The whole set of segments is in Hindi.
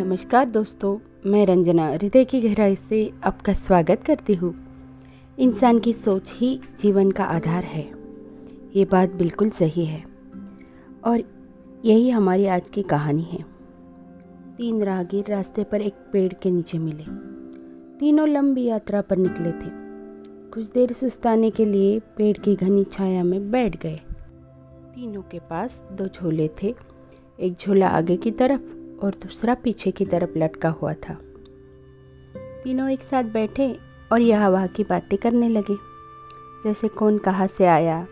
नमस्कार दोस्तों, मैं रंजना हृदय की गहराई से आपका स्वागत करती हूँ। इंसान की सोच ही जीवन का आधार है। ये बात बिल्कुल सही है। और यही हमारी आज की कहानी है। तीन राहगीर रास्ते पर एक पेड़ के नीचे मिले। तीनों लंबी यात्रा पर निकले थे। कुछ देर सुस्ताने के लिए पेड़ की घनी छाया में बैठ गए। तीनों के पास दो झोले थे। एक झोला आगे की तरफ़ और दूसरा पीछे की तरफ़ लटका हुआ था। तीनों एक साथ बैठे और यह वहाँ की बातें करने लगे। जैसे कौन कहाँ से आया,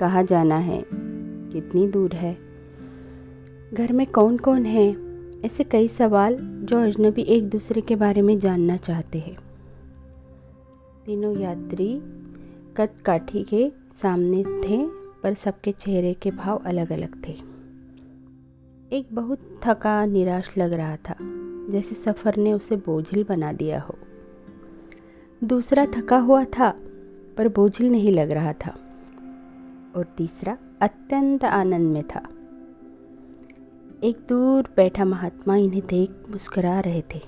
कहाँ जाना है, कितनी दूर है, घर में कौन कौन है, ऐसे कई सवाल जो अजनबी एक दूसरे के बारे में जानना चाहते हैं। तीनों यात्री कद काठी के सामने थे, पर सबके चेहरे के भाव अलग अलग थे। एक बहुत थका, निराश लग रहा था, जैसे सफ़र ने उसे बोझिल बना दिया हो। दूसरा थका हुआ था, पर बोझिल नहीं लग रहा था। और तीसरा अत्यंत आनंद में था। एक दूर बैठा महात्मा इन्हें देख मुस्कुरा रहे थे।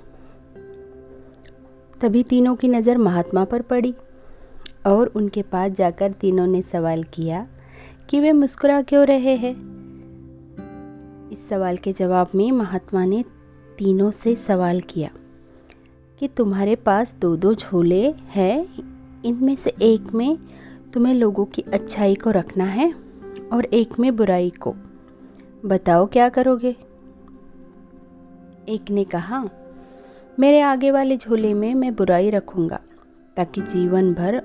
तभी तीनों की नज़र महात्मा पर पड़ी, और उनके पास जाकर तीनों ने सवाल किया कि वे मुस्कुरा क्यों रहे हैं? इस सवाल के जवाब में महात्मा ने तीनों से सवाल किया कि तुम्हारे पास दो दो झोले हैं, इनमें से एक में तुम्हें लोगों की अच्छाई को रखना है और एक में बुराई को। बताओ क्या करोगे? एक ने कहा, मेरे आगे वाले झोले में मैं बुराई रखूँगा, ताकि जीवन भर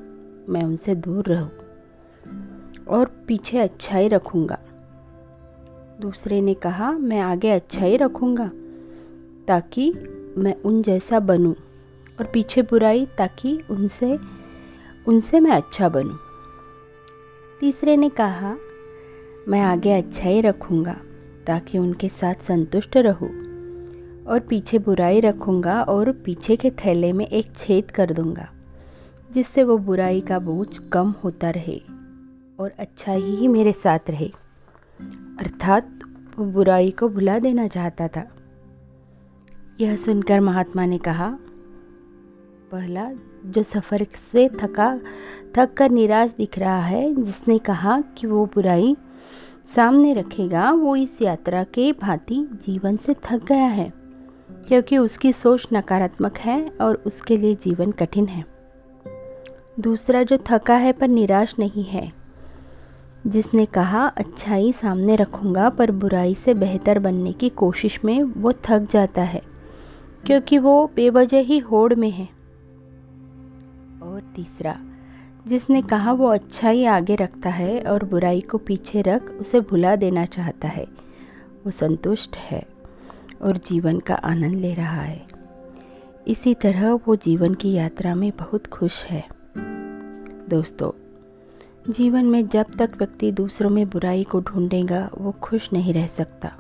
मैं उनसे दूर रहूँ और पीछे अच्छाई रखूँगा। दूसरे ने कहा, मैं आगे अच्छा ही रखूँगा ताकि मैं उन जैसा बनूं और पीछे बुराई ताकि उनसे उनसे मैं अच्छा बनूं। तीसरे ने कहा, मैं आगे अच्छा ही रखूँगा ताकि उनके साथ संतुष्ट रहूँ और पीछे बुराई रखूँगा और पीछे के थैले में एक छेद कर दूँगा, जिससे वो बुराई का बोझ कम होता रहे और अच्छा ही मेरे साथ रहे। अर्थात वो बुराई को भुला देना चाहता था। यह सुनकर महात्मा ने कहा, पहला, जो सफ़र से थका थक कर निराश दिख रहा है, जिसने कहा कि वो बुराई सामने रखेगा, वो इस यात्रा के भांति जीवन से थक गया है, क्योंकि उसकी सोच नकारात्मक है और उसके लिए जीवन कठिन है। दूसरा, जो थका है पर निराश नहीं है जिसने कहा, अच्छाई सामने रखूँगा, पर बुराई से बेहतर बनने की कोशिश में वो थक जाता है, क्योंकि वो बेवजह ही होड़ में है। और तीसरा, जिसने कहा, वो अच्छाई आगे रखता है और बुराई को पीछे रख, उसे भुला देना चाहता है, वो संतुष्ट है और जीवन का आनंद ले रहा है। इसी तरह वो जीवन की यात्रा में बहुत खुश है। दोस्तों जीवन में जब तक व्यक्ति दूसरों में बुराई को ढूंढेगा, वो खुश नहीं रह सकता।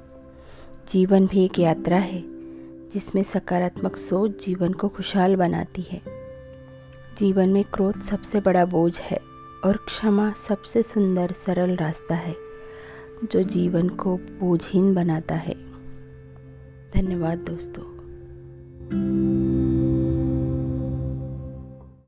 जीवन भी एक यात्रा है, जिसमें सकारात्मक सोच जीवन को खुशहाल बनाती है। जीवन में क्रोध सबसे बड़ा बोझ है और क्षमा सबसे सुंदर, सरल रास्ता है, जो जीवन को बोझहीन बनाता है। धन्यवाद दोस्तों।